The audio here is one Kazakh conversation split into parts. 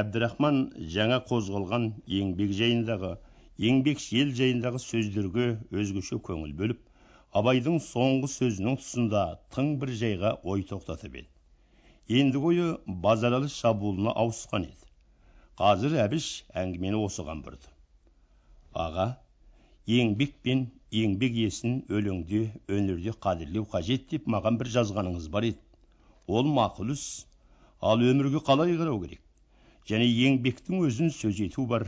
әбдірахман жаңа қозғалған еңбек жайындағы еңбек ел жайындағы сөздерге өзгеше көңіл бөліп абайдың соңғы сөзінің тұсында тың бір жайға ой тоқтатып еді. Ендігі ойы базаралы шабуылына ауысқан еді. Қазір әбіш әңгімені осыған бұрды. Аға еңбек пен еңбек иесін өлеңде өнерде қадірлеу қажет деп маған бір жазғаныңыз бар еді. Ол мақұл іс. Ал өмірге қалай қарау керек? Және еңбектің өзін сөз ету бар.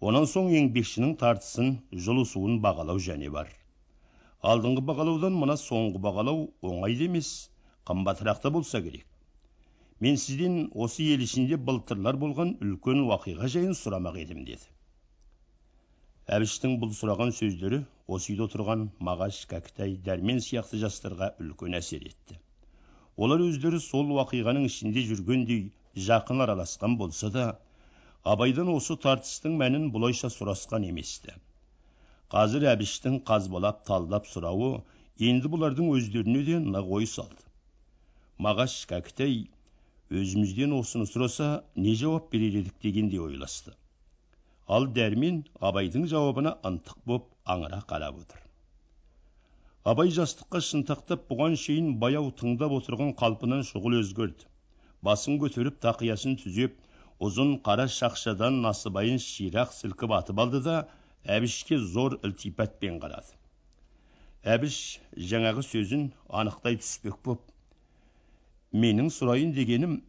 Онан соң еңбекшінің тартысын жұлысуын бағалау және бар. Алдыңғы бағалаудан мына соңғы бағалау оңай да емес қымбатырақ та болса керек. Мен сізден осы ел ішінде былтырлар болған үлкен уақиға жайын сұрамақ едім деді. Әбіштің бұл сұраған сөздері осы үйде отырған мағаш кәкітай дәрмен сияқты жастарға үлкен әсер етті. Олар өздері сол уақиғаның ішінде жүргендей жақын араласқан болса да абайдан осы тартыстың мәнін бұлайша сұрасқан еместі қазір әбіштің қазбалап талдап сұрауы енді бұлардың өздеріне де нық ой салды. Мағаш кәкітай өзімізден осыны сұраса не жауап берер едік дегендей ойласты. Ал дәрмен абайдың жауабына ынтық боп аңыра қарап отыр. Абай жастыққа шынтақтап бұған шейін баяу тыңдап отырған қалпынан шұғыл өзгерді. Басын көтеріп тақиясын түзеп ұзын қара шақшадан насыбайын ширақ сілкіп атып алды да әбішке зор ілтипатпен қарады. Әбіш жаңағы сөзін анықтай түспек боп менің сұрайын дегенім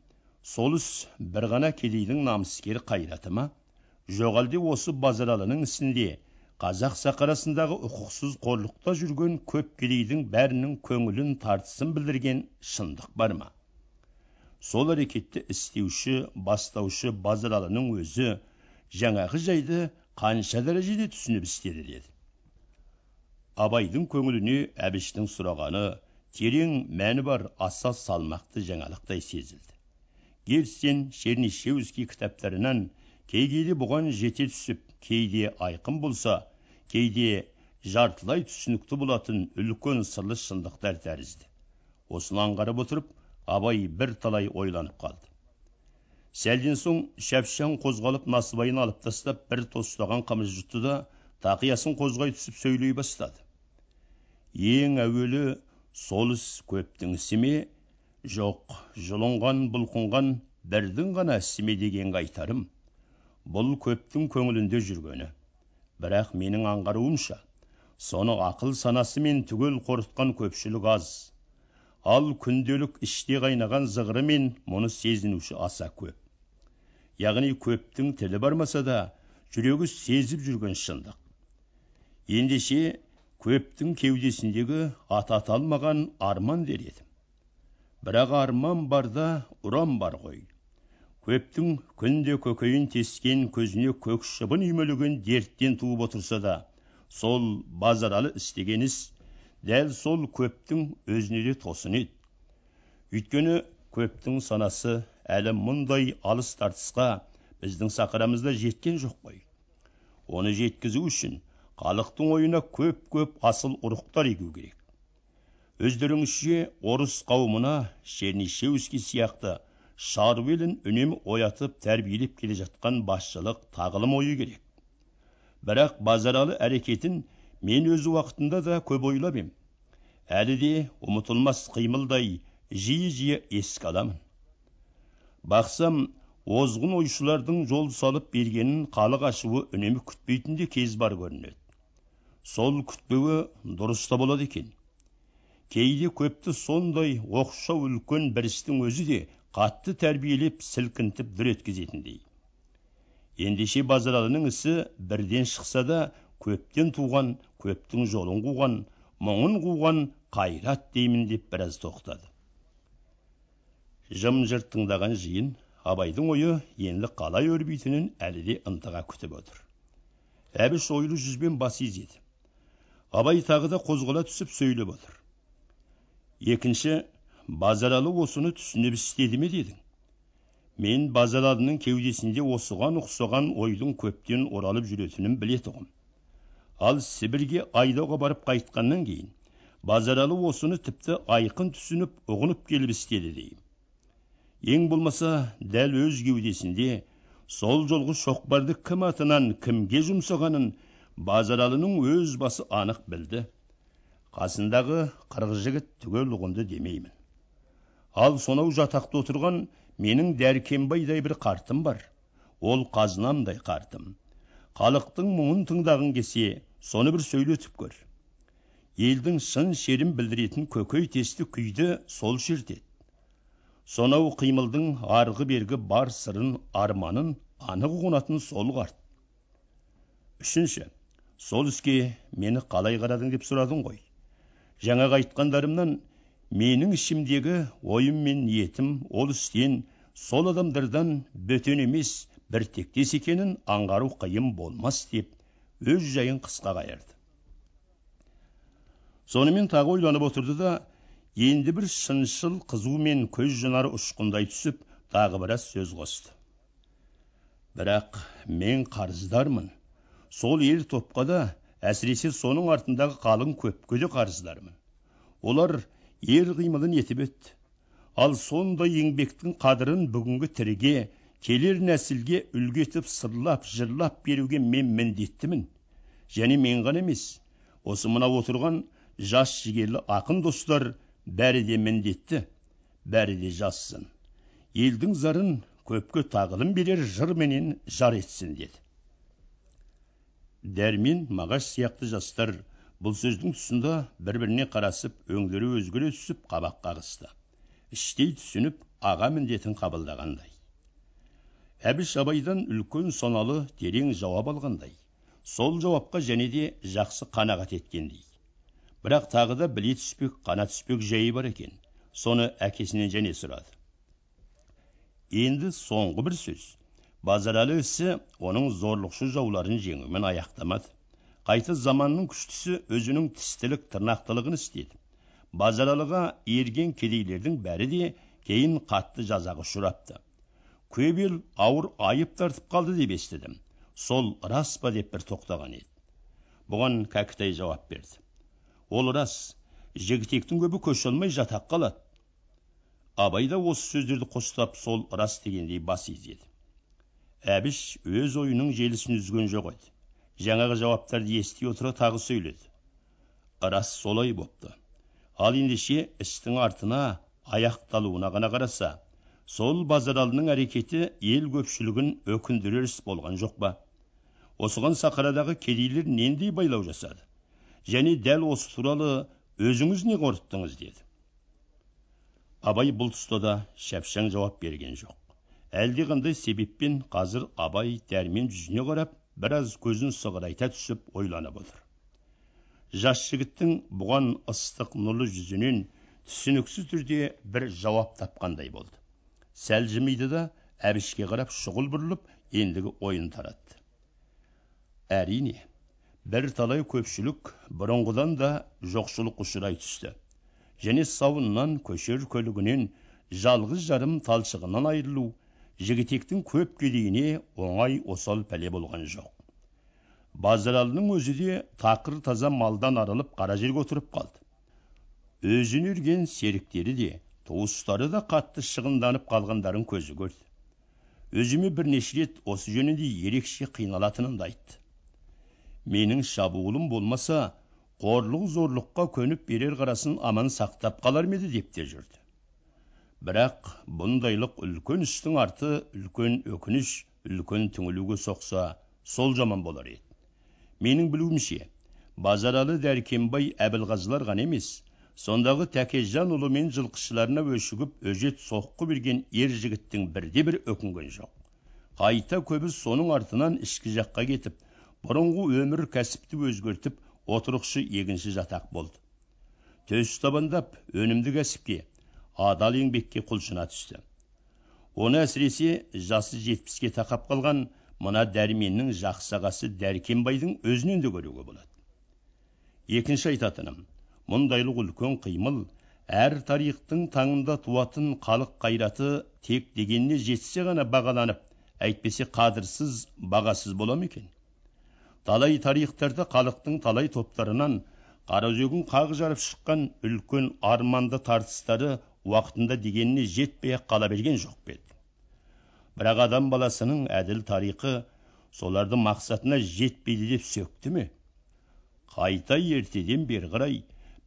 сол іс бір ғана кедейдің намыскер қайраты ма? Жоқ әлде осы базаралының ісінде қазақ сақарасындағы ұқықсыз қорлықта жүрген көп кедейдің бәрінің көңілін тартысын білдірген шындық бар ма? Сол әрекетті істеуші бастаушы базаралының өзі жаңағы жайды қанша дәрежеде түсініп істеді деді. Абайдың көңіліне әбіштің сұрағаны терең мәні бар аса салмақты жаңалықтай сезілді. Герцен чернишевский кітаптарынан кей кейде бұған жете түсіп кейде айқын болса кейде жартылай түсінікті болатын үлкен сырлы шындықтар тәрізді осыны аңғарып отырып абай бір талай ойланып қалды. Сәлден соң шәпшаң қозғалып насыбайын алып тастап бір тостаған қымыз жұтты да тақиясын қозғай түсіп сөйлей бастады. Ең әуелі сол іс көптің ісі ме? Жоқ жұлынған бұлқынған бірдің ғана ісі ме дегенге айтарым. Бұл көптің көңілінде жүргені. Бірақ менің аңғаруымша соны ақыл санасымен түгел қорытқан көпшілік аз. Ал күнделік іште қайнаған зығырымен мұны сезінуші аса көп. Яғни көптің тілі бармаса да жүрегі сезіп жүрген шындық. Ендеше көптің кеудесіндегі ата аталмаған арман дер едім. Бірақ арман барда ұран бар ғой. Көптің күнде көкейін тескен көзіне көк шыбын үймелеген дерттен туып отырса да сол базаралы істеген іс дәл сол көптің өзіне де тосын еді өйткені көптің санасы әлі мұндай алыс тартысқа біздің сақырамызда жеткен жоқ қой. Оны жеткізу үшін халықтың ойына көп көп асыл ұрықтар егу керек. Өздеріңізше орыс қауымына чернишевский сияқты шару елін үнемі оятып тәрбиелеп келе жатқан басшылық тағылым ойы керек. Бірақ базаралы әрекетін мен өз уақытында да көп ойлап ем әлі де ұмытылмас қимылдай жиі жиі еске аламын. Бақсам озғын ойшылардың жол салып бергенін халық ашуы үнемі күтпейтін де кез бар көрінеді. Сол күтпеуі дұрыс та болады екен. Кейде көпті сондай оқшау үлкен бір істің өзі де қатты тәрбиелеп сілкінтіп дүр еткізетіндей. Ендеше базаралының ісі бірден шықса да көптен туған көптің жолын қуған мұңын қуған қайрат деймін деп біраз тоқтады. Жым жырт тыңдаған жиын абайдың ойы енді қалай өрбитінін әлі де ынтыға күтіп отыр. Әбіш ойлы жүзбен бас изеді. Абай тағы да қозғала түсіп сөйлеп отыр. Екінші базаралы осыны түсініп істеді ме дедің? Мен базаралының кеудесінде осыған ұқсаған ойдың көптен оралып жүретінін білетұғым. Ал сібірге айдауға барып қайтқаннан кейін базаралы осыны тіпті айқын түсініп ұғынып келіп істеді деймін ең болмаса дәл өз кеудесінде сол жолғы шоқпарды кім атынан кімге жұмсағанын базаралының өз басы анық білді. Қасындағы қырық жігіт түгел ұғынды демеймін. Ал сонау жатақта отырған менің дәркембайдай бір қартым бар. Ол қазынамдай қартым. Халықтың мұңын тыңдағың келсе соны бір сөйлетіп көр. Елдің шын шерін білдіретін көкей тесті күйді сол шертеді. Сонау қимылдың арғы бергі бар сырын арманын анық ұғынатын сол қарт. Үшінші сол іске мені қалай қарадың деп сұрадың ғой. Жаңағы айтқандарымнан менің ішімдегі ойым мен ниетім ол істен сол адамдардан бөтен емес бір тектес екенін аңғару қиын болмас деп өз жайын қысқа қайырды сонымен тағы ойланып отырды да енді бір шыншыл қызу мен көз жанары ұшқындай түсіп тағы біраз сөз қосты. Бірақ мен қарыздармын. Сол ел топқа да әсіресе соның артындағы қалың көпке де қарыздармын. Олар ер қимылын етіп өтті. Ал сондай еңбектің қадірін бүгінгі тіріге келер нәсілге үлгі етіп сырлап жырлап беруге мен міндеттімін. Және мен ғана емес осы мына отырған жас жігерлі ақын достар бәрі де міндетті бәрі де жазсын елдің зарын көпке тағылым берер жырменен жар етсін деді. Дәрмен мағаш сияқты жастар бұл сөздің тұсында бір біріне қарасып өңдері өзгере түсіп қабақ қағысты іштей түсініп аға міндетін қабылдағандай. Әбіш абайдан үлкен соналы терең жауап алғандай сол жауапқа және де жақсы қанағат еткендей. Бірақ тағы да біле түспек қана түспек жайы бар екен. Соны әкесінен және сұрады. Енді соңғы бір сөз. Базаралы ісі оның зорлықшы жауларын жеңумен аяқтамады. Қайта заманның күштісі өзінің тістілік тырнақтылығын істеді. Базаралыға ерген кедейлердің бәрі де кейін қатты жазаға ұшырапты. Көп ауыр айып тартып қалды деп естідім. Сол рас па деп бір тоқтаған еді. Бұған кәкітай жауап берді. Ол рас жігітектің көбі көше алмай жатақ қалады. Абай да осы сөздерді қостап сол рас дегендей бас изеді. Әбіш өз ойының желісін үзген жоқ еді. Жаңағы жауаптарды ести отыра тағы сөйледі. Рас солай бопты. Ал ендеше істің артына аяқталуына ғана қараса сол базаралының әрекеті ел көпшілігін өкіндірер іс болған жоқ па? Осыған сахарадағы кедейлер нендей байлау жасады? Және дәл осы туралы өзіңіз не қорыттыңыз деді. Абай бұл тұста да шапшаң жауап берген жоқ. Әлдеқандай себеппен қазір абай дәрмен жүзіне қарап біраз көзін сығырайта түсіп ойланып отыр. Жас жігіттің бұған ыстық нұрлы жүзінен түсініксіз түрде бір жауап тапқандай болды. Сәл жымиды да әбішке қарап шұғыл бұрылып ендігі ойын таратты әрине бір талай көпшілік бұрынғыдан да жоқшылық ұшырай түсті және сауыннан көшер көлігінен жалғыз жарым талшығынан айырылу жігітектің көп кедейіне оңай осал пәле болған жоқ базаралының өзі де тақыр таза малдан арылып қара жерге отырып қалды өзін ерген серіктері де туыстары да қатты шығынданып қалғандарын көзі көрді өзіме бірнеше рет осы жөнінде ерекше қиналатынын да айтты менің шабуылым болмаса қорлық зорлыққа көніп берер қарасын аман сақтап қалар ма еді деп те жүрді. Бірақ бұндайлық үлкен істің арты үлкен өкініш үлкен түңілуге соқса сол жаман болар еді. Менің білуімше базаралы дәркембай әбілғазылар ғана емес сондағы тәкежан ұлы мен жылқышыларына өшігіп өжет соққы берген ер жігіттің бірде бір өкінген жоқ. Қайта көбі соның артынан ішкі жаққа кетіп бұрынғы өмір кәсіпті өзгертіп отырықшы егінші жатақ болды. Төс табандап өнімді кәсіпке адал еңбекке құлшына түсті. Оны әсіресе жасы жетпіске тақап қалған мына дәрменнің жақсы ағасы дәркембайдың өзінен де көруге болады. Екінші айтатыным. Мұндайлық үлкен қимыл әр тарихтың таңында туатын халық қайраты тек дегеніне жетсе ғана бағаланып әйтпесе қадірсіз бағасыз бола ма екен? Талай тарихтарда халықтың талай топтарынан қараөзегін қақ жарып шыққан үлкен арманды тартыстары уақытында дегеніне жетпей ақ қала берген жоқ па бірақ адам баласының әділ тарихы соларды мақсатына жетпейді деп сөкті ме? Қайта ертеден бері қарай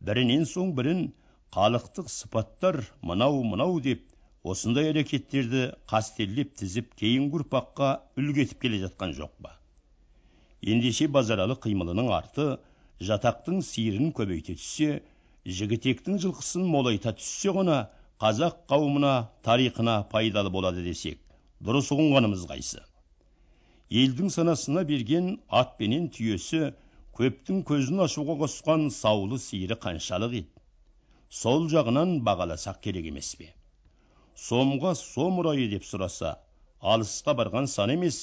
бірінен соң бірін халықтық сыпаттар мынау мынау деп осындай әрекеттерді қастерлеп тізіп кейінгі ұрпаққа үлгі етіп келе жатқан жоқ па? Ендеше базаралы қимылының арты жатақтың сиырын көбейте түссе жігітектің жылқысын молайта түссе ғана қазақ қауымына тарихына пайдалы болады десек дұрыс ұғынғанымыз қайсы? Елдің санасына берген ат пенен түйесі көптің көзін ашуға қосқан саулы сиыры қаншалық еді сол жағынан бағаласақ керек емес пе? Сомға сом ұрайы деп сұраса алысқа барған сан емес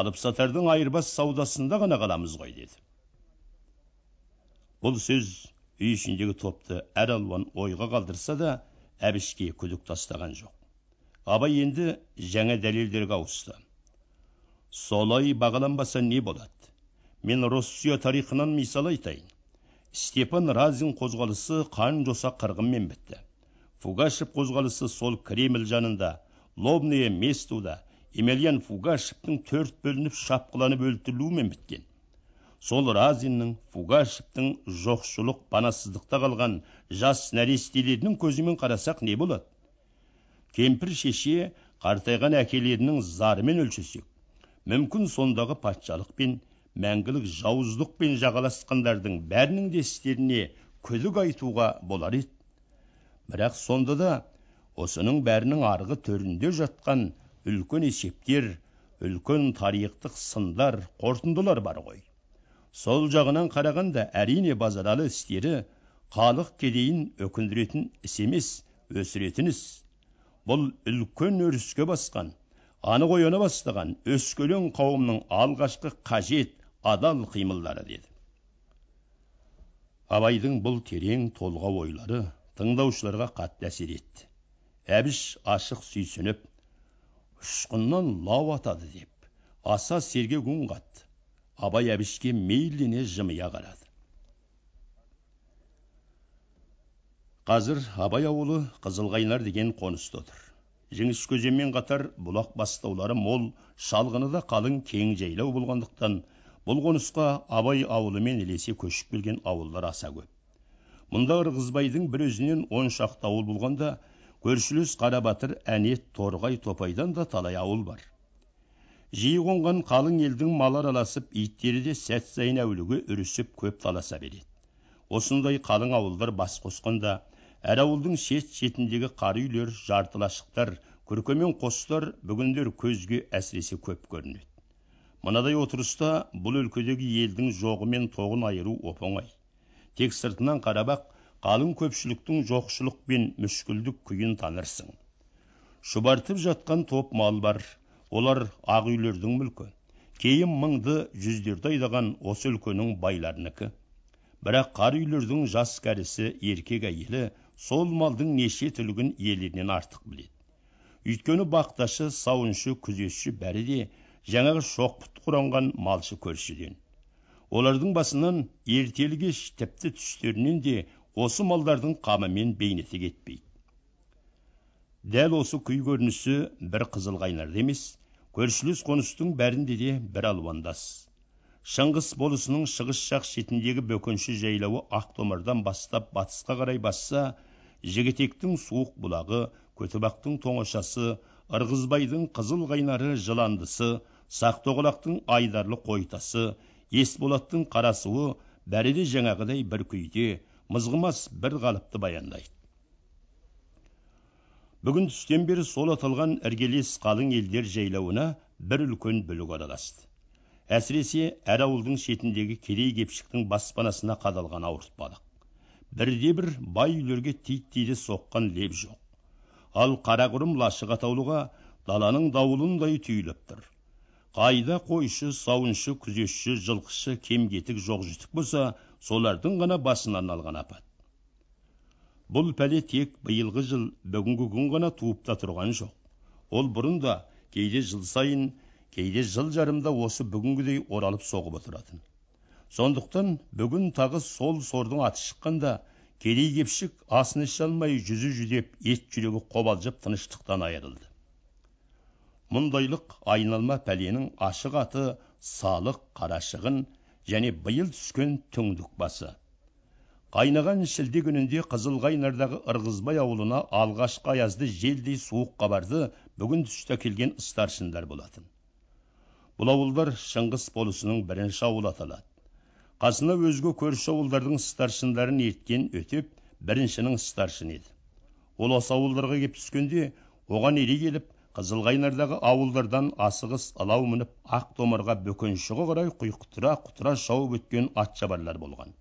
алып сатардың айырбас саудасында ғана қаламыз ғой деді. Бұл сөз үй ішіндегі топты әр алуан ойға қалдырса да әбішке күдік тастаған жоқ. Абай енді жаңа дәлелдерге ауысты. Солай бағаланбаса не болады? Мен россия тарихынан мисал айтайын. Степан разин қозғалысы қан жоса қырғынмен бітті. Фугашев қозғалысы сол кремль жанында лобное местуда емельян фугашевтің төрт бөлініп шапқыланып өлтірілуімен біткен. Сол разиннің фугашевтің жоқшылық панасыздықта қалған жас нәрестелерінің көзімен қарасақ не болады? Кемпір шеше қартайған әкелерінің зарымен өлшесек мүмкін сондағы патшалықпен мәңгілік жауыздықпен жағаласқандардың бәрінің де істеріне күдік айтуға болар еді. Бірақ сонда да осының бәрінің арғы төрінде жатқан үлкен есептер үлкен тарихтық сындар қорытындылар бар ғой. Сол жағынан қарағанда әрине базаралы істері халық кедейін өкіндіретін іс емес өсіретін іс. Бұл үлкен өріске басқан анық ояна бастаған өскелең қауымның алғашқы қажет адал қимылдары деді. Абайдың бұл терең толғау ойлары тыңдаушыларға қатты әсер етті. Әбіш ашық сүйсініп ұшқыннан лау атады деп аса сергек үн қатты. Абай әбішке мейліне жымия қарады. Қазір абай ауылы қызылқайнар деген қоныста отыр. Жеңіс көзенмен қатар бұлақ бастаулары мол шалғыны да қалың кең жайлау болғандықтан бұл қонысқа абай ауылымен ілесе көшіп келген ауылдар аса көп. Мұнда ырғызбайдың бір өзінен он шақты ауыл болғанда көршілес қарабатыр әнет торғай топайдан да талай ауыл бар. Жиі қонған қалың елдің малы араласып иттері де сәт сайын әуліге үрісіп көп таласа береді. Осындай қалың ауылдар бас қосқанда әр ауылдың шет шетіндегі қар үйлер жартылашықтар күркемен қостар бүгіндер көзге әсіресе көп көрінеді. Мынадай отырыста бұл өлкедегі елдің жоғы мен тоғын айыру оп оңай тек сыртынан қарап ақ қалың көпшіліктің жоқшылық пен мүшкілдік күйін танырсың. Шұбартып жатқан топ мал бар олар ақ үйлердің мүлкі. Кейін мыңды жүздерді айдаған осы өлкенің байларынікі бірақ қар үйлердің жас кәрісі еркек әйелі сол малдың неше түлігін иелерінен артық біледі. Өйткені бақташы сауыншы күзетші бәрі де жаңағы шоқпыт құранған малшы көршіден. Олардың басынан ертелі кеш тіпті түстерінен де осы малдардың қамымен бейнеті кетпейді. Дәл осы күй көрінісі бір қызыл қайнарда емес көршілес қоныстың бәрінде де бір алуандас. Шыңғыс болысының шығыс жақ шетіндегі бөкенші жайлауы ақтомардан бастап батысқа қарай басса жігітектің суық бұлағы көтібақтың тоңашасы ырғызбайдың қызыл қайнары жыландысы сақтоғалақтың айдарлы қойтасы есболаттың қарасуы бәрі де жаңағыдай бір күйде мызғымас бір қалыпты баяндайды. Бүгін түстен бері сол аталған іргелес қалың елдер жайлауына бір үлкен бүлік араласты. Әсіресе әр ауылдың шетіндегі кедей кепшіктің баспанасына қадалған ауыртпалық. Бірде бір бай үйлерге соққан леп жоқ. Ал қарақұрым лашық атаулыға даланың дауылындай түйіліп тұр. Қайда қойшы сауыншы күзетші жылқышы кем кетік жоқ жітік болса солардың ғана басынан алған апат. Бұл пәле тек биылғы жыл бүгінгі күн ғана туып та тұрған жоқ. Ол бұрын да кейде жыл сайын кейде жыл жарымда осы бүгінгідей оралып соғып отыратын. Сондықтан бүгін тағы сол сордың аты шыққанда кедей кепшік асын іше алмай жүзі жүдеп ет жүрегі қобалжып тыныштықтан айырылды. Мұндайлық айналма пәленің ашық аты салық қарашығын және биыл түскен түңдік басы. Қайнаған шілде күнінде қызылқайнардағы ырғызбай ауылына алғашқы аязды желдей суық хабарды бүгін түсте келген старшындар болатын. Бұл ауылдар шыңғыс болысының бірінші ауылы аталады. Қасына өзге көрші ауылдардың старшындарын ерткен өтеп біріншінің старшыны еді. Ол осы ауылдарға кеп түскенде оған ере келіп қызылқайнардағы ауылдардан асығыс алау мініп ақ томарға бөкеншіге қарай құйықтыра құтыра шауып өткен атшабарлар болған.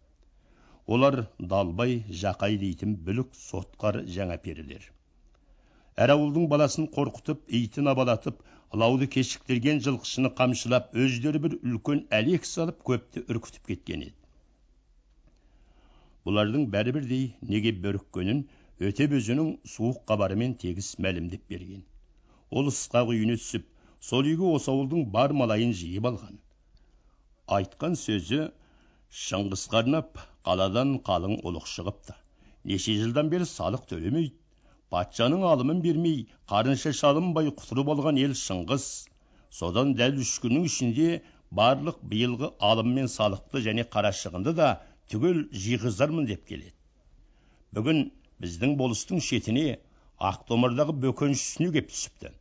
Олар далбай жақай дейтін бүлік сотқар жаңа перілер әр ауылдың баласын қорқытып итін абалатып лауды кешіктірген жылқышыны қамшылап өздері бір үлкен әлек салып көпті үркітіп кеткен еді. Бұлардың бәрі бірдей неге бөріккенін өтеп өзінің суық хабарымен тегіс мәлімдеп берген. Ол ысқақ үйіне түсіп сол үйге осы ауылдың бар малайын жиып алған. Айтқан сөзі шыңғысқа арнап қаладан қалың ұлық шығыпты. Неше жылдан бері салық төлемейді патшаның алымын бермей қарынша шалынбай құтырып алған ел шыңғыс. Содан дәл үш күннің ішінде барлық биылғы алым мен салықты және қарашығынды да түгел жиғызармын деп келеді. Бүгін біздің болыстың шетіне ақтомардағы бөкеншісіне кеп түсіпті.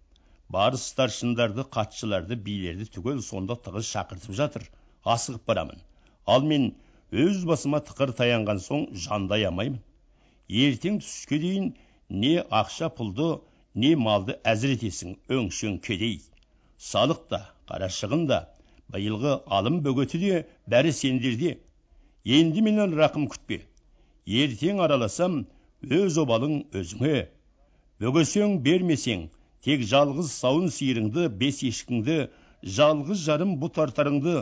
Бар старшындарды қатшыларды билерді түгел сонда тығыз шақыртып жатыр. Асығып барамын. Ал мен өз басыма тықыр таянған соң жандай аямаймын ертең түске дейін не ақша пұлды не малды әзіретесің өңшең кедей. Салық та қарашығын да биылғы алым бөгеті де бәрі сендерде енді менен рақым күтпе. Ертең араласам өз обалың өзіңе. Бөгесең бермесең тек жалғыз сауын сиырыңды бес ешкіңді жалғыз жарым бұт артарыңды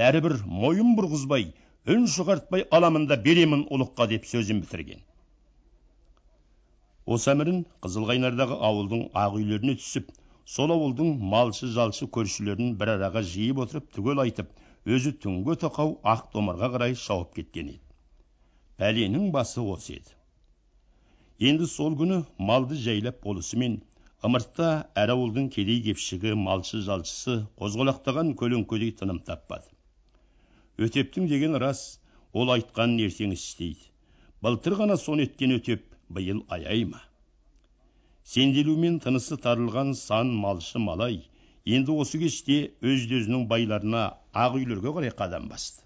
бәрібір мойын бұрғызбай үн шығартпай аламын да беремін ұлыққа деп сөзін бітірген. Осы әмірін қызылқайнардағы ауылдың ақ үйлеріне түсіп сол ауылдың малшы жалшы көршілерін бір араға жиып отырып түгел айтып өзі түнге тақау ақ томарға қарай шауып кеткен еді. Пәленің басы осы еді. Енді сол күні малды жайлап болысымен ымыртта әр ауылдың кедей кепшігі малшы жалшысы қозғалақтаған көлеңкедей тыным таппады. Өтептің деген рас ол айтқанын ертең істейді. Былтыр ғана соны еткен өтеп биыл аяй ма? Сенделумен тынысы тарылған сан малшы малай енді осы кеште өз өзінің байларына ақ үйлерге қарай қадам басты.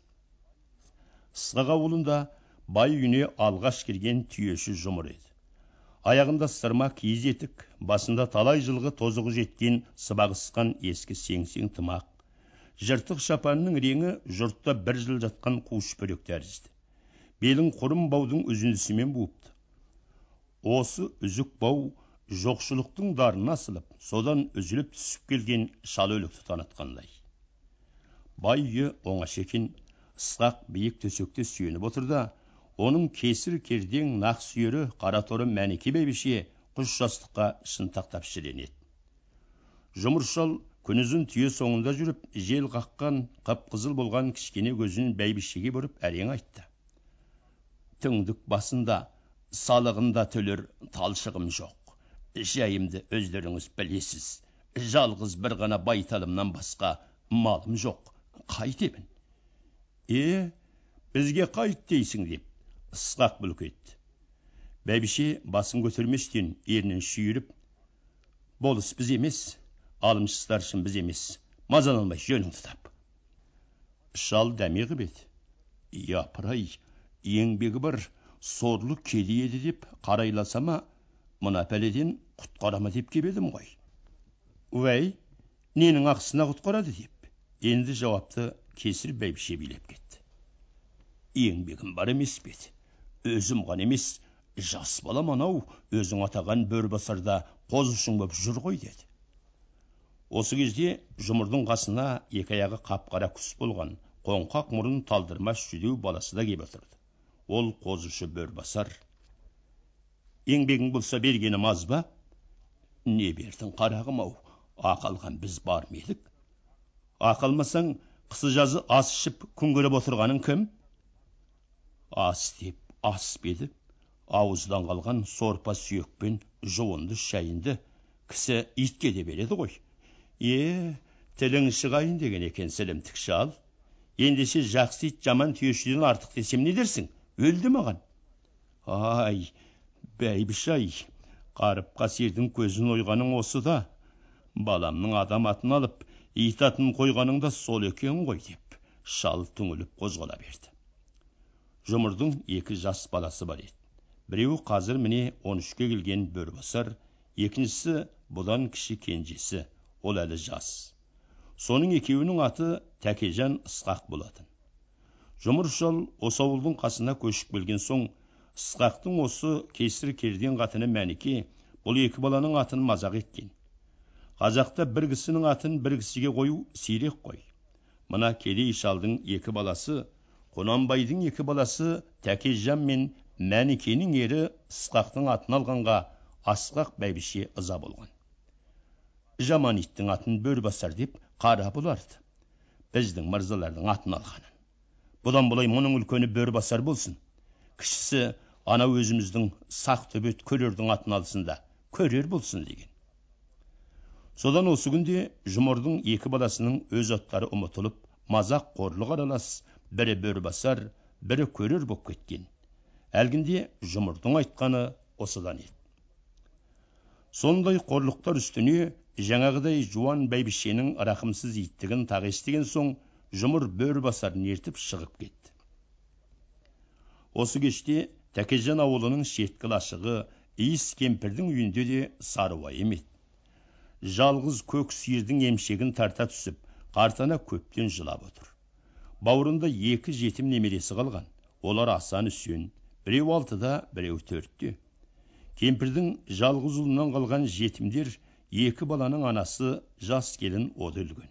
Ысқақ ауылында бай үйіне алғаш келген түйеші жұмыр еді. Аяғында сырма киіз етік басында талай жылғы тозығы жеткен сыбағысқан ескі сеңсең тымақ. Жыртық шапанның реңі жұртта бір жыл жатқан қу шүпірек тәрізді. Белін құрым баудың үзіндісімен буыпты. Осы үзік бау жоқшылықтың дарына асылып содан үзіліп түсіп келген шал өлікті танытқандай. Бай үйі оңаша екен ысқақ биік төсекте сүйеніп отыр да оның кесір кердең нақ сүйері қара торы мәніке бәйбіше құс жастыққа шынтақтап шіренеді жұмыр шал күнізін түйе соңында жүріп жел қаққан қып қызыл болған кішкене көзін бәйбішеге бұрып әрең айтты түңдік басында салығында төлер талшығым жоқ жайымды өздеріңіз білесіз жалғыз бір ғана байталымнан басқа малым жоқ қайтемін е бізге қайт дейсің деп ысқақ бүлк етті бәйбіше басын көтерместен ернін шүйіріп болыс біз емес алымшы старшын біз емес мазаланбай жөніңді тап шал дәме қып еді япырай еңбегі бар сорлы кедей еді деп қарайласа ма мына пәледен құтқара ма деп кеп едім ғой уәй ненің ақысына құтқарады деп енді жауапты кесір бәйбіше билеп кетті еңбегім бар емес пе еді өзім ғана емес жас балам анау өзің атаған бөрбасарда қозы ұшың боп жүр ғой деді. Осы кезде жұмырдың қасына екі аяғы қап қара күс болған қоңқақ мұрын талдырмаш жүдеу баласы да кеп отырды. Ол қозышы бөрбасар еңбегің болса бергенім аз ба? Не бердің қарағым ау ақы алған біз бар ма едік? Ақы алмасаң қысы жазы ас ішіп күн көріп отырғаның кім? Ас деп ас еді ауыздан қалған сорпа сүйекпен жуынды шайынды кісі итке де береді ғой. Е тілің шығайын деген екен сілімтік шал ендеше жақсы ит жаман түйешіден артық десем не дерсің? Өлді маған. Ай бәйбіш ай қасердің көзін ойғаның осы да. Баламның адам атын алып ит атын қойғаның да сол екен ғой деп шал түңіліп қозғала берді. Жұмырдың екі жас баласы бар еді. Біреуі қазір міне он үшке келген бөрібасар екіншісі бұдан кіші кенжесі ол әлі жас. Соның екеуінің аты тәкежан ысқақ болатын. Жұмыр шал осы ауылдың қасына көшіп келген соң ысқақтың осы кесір керден қатыны мәніке бұл екі баланың атын мазақ еткен. Қазақта бір кісінің атын бір кісіге қою сирек қой. Мына кедей шалдың екі баласы құнанбайдың екі баласы тәкежан мен мәнікенің ері ысқақтың атын алғанға асқақ бәйбіше ыза болған жаман иттің атын бөрбасар деп қара бұларды біздің мырзалардың атын алғанын бұдан былай мұның үлкені бөрбасар болсын кішісі ана өзіміздің сақ төбет көрердің атын алсын да көрер болсын деген содан осы күнде жұмырдың екі баласының өз аттары ұмытылып мазақ қорлық аралас бірі бөрбасар бірі көрер боп кеткен. Әлгінде жұмырдың айтқаны осыдан еді. Сондай қорлықтар үстіне жаңағыдай жуан бәйбішенің рақымсыз иттігін тағы естіген соң жұмыр басарын ертіп шығып кетті. Осы кеште тәкежан ауылының шеткі лашығы иіс кемпірдің үйінде де сары уайым еді. Жалғыз көк сиырдың емшегін тарта түсіп қартана көптен жылап отыр. Бауырында екі жетім немересі қалған. Олар асан үсен біреу алтыда біреу төртте. Кемпірдің жалғыз ұлынан қалған жетімдер екі баланың анасы жас келін оды өлген.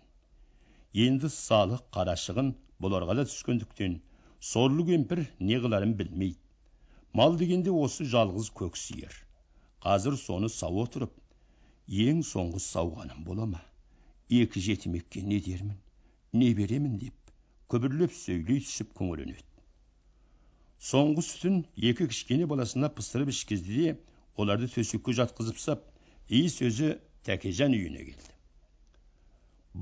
Енді салық қарашығын бұларға да түскендіктен сорлы кемпір не қыларын білмейді мал дегенде осы жалғыз көк сиыр. Қазір соны сау отырып ең соңғы сауғаным бола ма? Екі жетімекке не дермін не беремін деп. Күбірлеп сөйлей түсіп күңіренеді соңғы сүтін екі кішкене баласына пыстырып ішкізді де оларды төсекке жатқызып сап иіс өзі тәкежан үйіне келді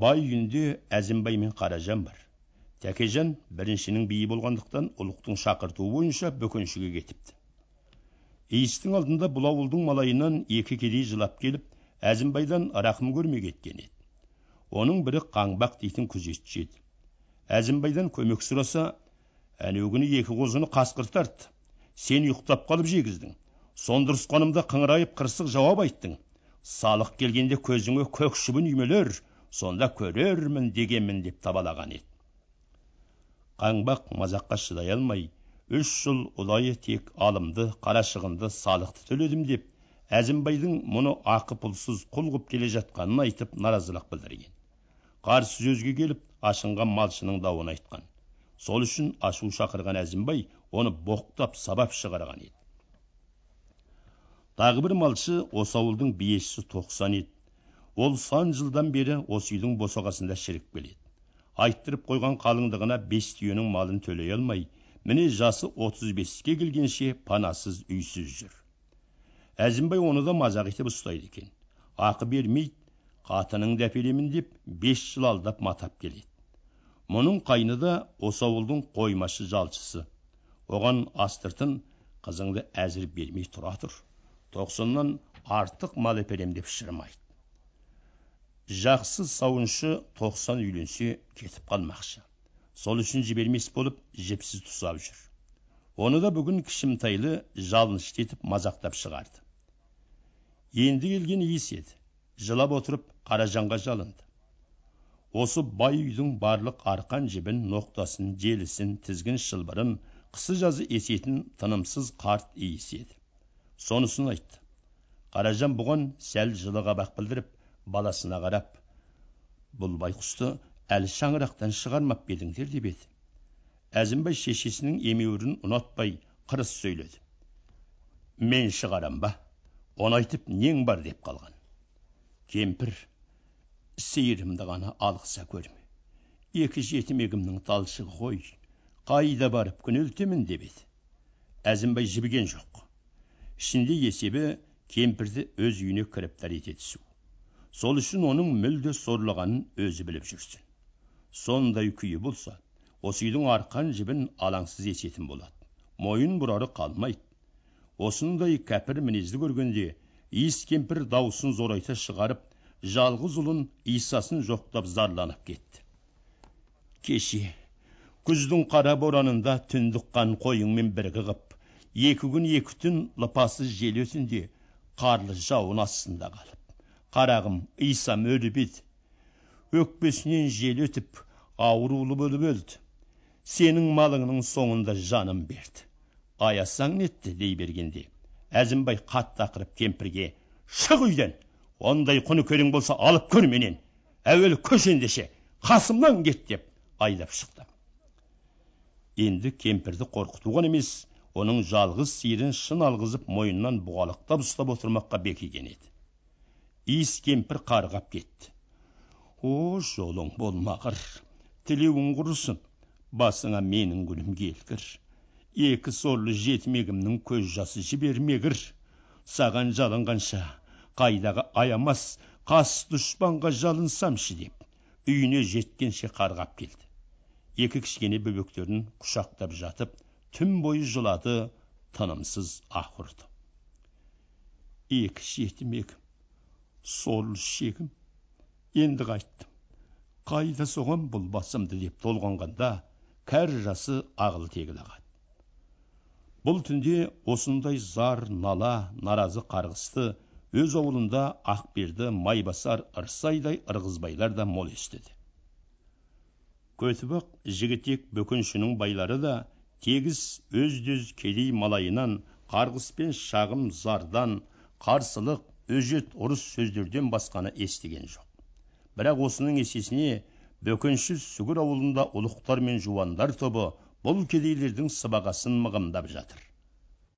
бай үйінде әзімбай мен қаражан бар тәкежан біріншінің биі болғандықтан ұлықтың шақыртуы бойынша бөкеншіге кетіпті иістің алдында бұл ауылдың малайынан екі кедей жылап келіп әзімбайдан рақым көрмей кеткен еді оның бірі қаңбақ дейтін күзетші еді әзімбайдан көмек сұраса әнеугүні екі қозыны қасқыр тартты сен ұйықтап қалып жегіздің. Сондырысқанымда қыңырайып қырсық жауап айттың. Салық келгенде көзіңе көк шыбын үймелер сонда көрермін дегенмін деп табалаған еді. Қаңбақ мазаққа шыдай алмай үш жыл ұлайы тек алымды қарашығынды салықты төледім деп әзімбайдың мұны ақы пұлсыз құл қып келе жатқанын айтып наразылық білдірген. Қарсы сөзге келіп ашынған малшының дауын айтқан. Сол үшін ашу шақырған әзімбай оны боқтап сабап шығарған еді. Тағы бір малшы осы ауылдың биешісі тоқсан еді. Ол сан жылдан бері осы үйдің босағасында шіріп келеді айттырып қойған қалыңдығына бес түйенің малын төлей алмай міне жасы отыз беске келгенше панасыз үйсіз жүр. Әзімбай оны да мазақ етіп ұстайды екен. Ақы бермейді қатыныңды әперемін деп бес жыл алдап матап келеді. Мұның қайны да осы ауылдың қоймашы жалшысы. Оған астыртын қызыңды әзір бермей тұра тұр. Тоқсаннан артық мал әперем деп шырмайды. Жақсы сауыншы тоқсан үйленсе кетіп қалмақшы. Сол үшін жібермес болып жіпсіз тұсап жүр. Оны да бүгін кішімтайлы жалынышты етіп мазақтап шығарды. Енді келген иіс еді. Жылап отырып қаражанға жалынды осы бай үйдің барлық арқан жібін ноқтасын желісін тізгін шылбырын қысы жазы есетін тынымсыз қарт иісі еді сонысын айтты қаражан бұған сәл жылы қабақ білдіріп баласына қарап бұл байқұсты әлі шаңырақтан шығармап едіңдер деп еді әзімбай шешесінің емеурін ұнатпай қырыс сөйледі мен шығарам ба оны айтып нең бар деп қалған кемпір сиырымды ғана алғыса көрме екі жетімегімнің талшығы ғой қайда барып күнелтемін деп еді әзімбай жібіген жоқ ішінде есебі кемпірді өз үйіне кіріп ете түсу сол үшін оның мүлде сорлағанын өзі біліп жүрсін сондай күйі болса осы үйдің арқан жібін алаңсыз есетін болады мойын бұрары қалмайды осындай кәпір мінезді көргенде иіс кемпір даусын зорайта шығарып жалғыз ұлын исасын жоқтап зарланып кетті. Кеше күздің қара боранында түндік қан қойыңмен бірге қып екі күн екі түн лыпасыз жел өтінде қарлы жауын астында қалып қарағым исам өліп еді. Өкпесінен жел өтіп аурулы болып өлді. Сенің малыңның соңында жанын берді. Аясаң нетті дей бергенде әзімбай қатты ақырып кемпірге шық үйден! Ондай құны болса алып көр менен. Әуелі көш ендеше қасымнан кет деп айдап шықты. Енді кемпірді қорқыту ғана емес оның жалғыз сиырын шын алғызып мойнынан бұғалықтап ұстап отырмаққа бекіген еді. Иіс кемпір қарғап кетті. О жолың болмағыр тілеуің құрысын басыңа менің күнім келгір. Екі сорлы жетімегімнің көз жасы жібермегір. Саған жалынғанша қайдағы аямас қас дұшпанға жалынсамшы деп үйіне жеткенше қарғап келді. Екі кішкене бөбектерін құшақтап жатып түн бойы жылады тынымсыз аһ ұрды. Екі жетімегім сорлы шегім. Енді қайттым. Қайда соғам бұл басымды деп толғанғанда кәр жасы ағыл тегіл ағады. Бұл түнде осындай зар нала наразы қарғысты өз ауылында ақберді майбасар ырсайдай ырғызбайлар да мол естіді. Көтібақ жігітек бөкеншінің байлары да тегіс өз дөз кедей малайынан қарғыс пен шағым зардан қарсылық өжет ұрыс сөздерден басқаны естіген жоқ. Бірақ осының есесіне бөкенші сүгір ауылында ұлықтар мен жуандар тобы бұл кедейлердің сыбағасын мығымдап жатыр.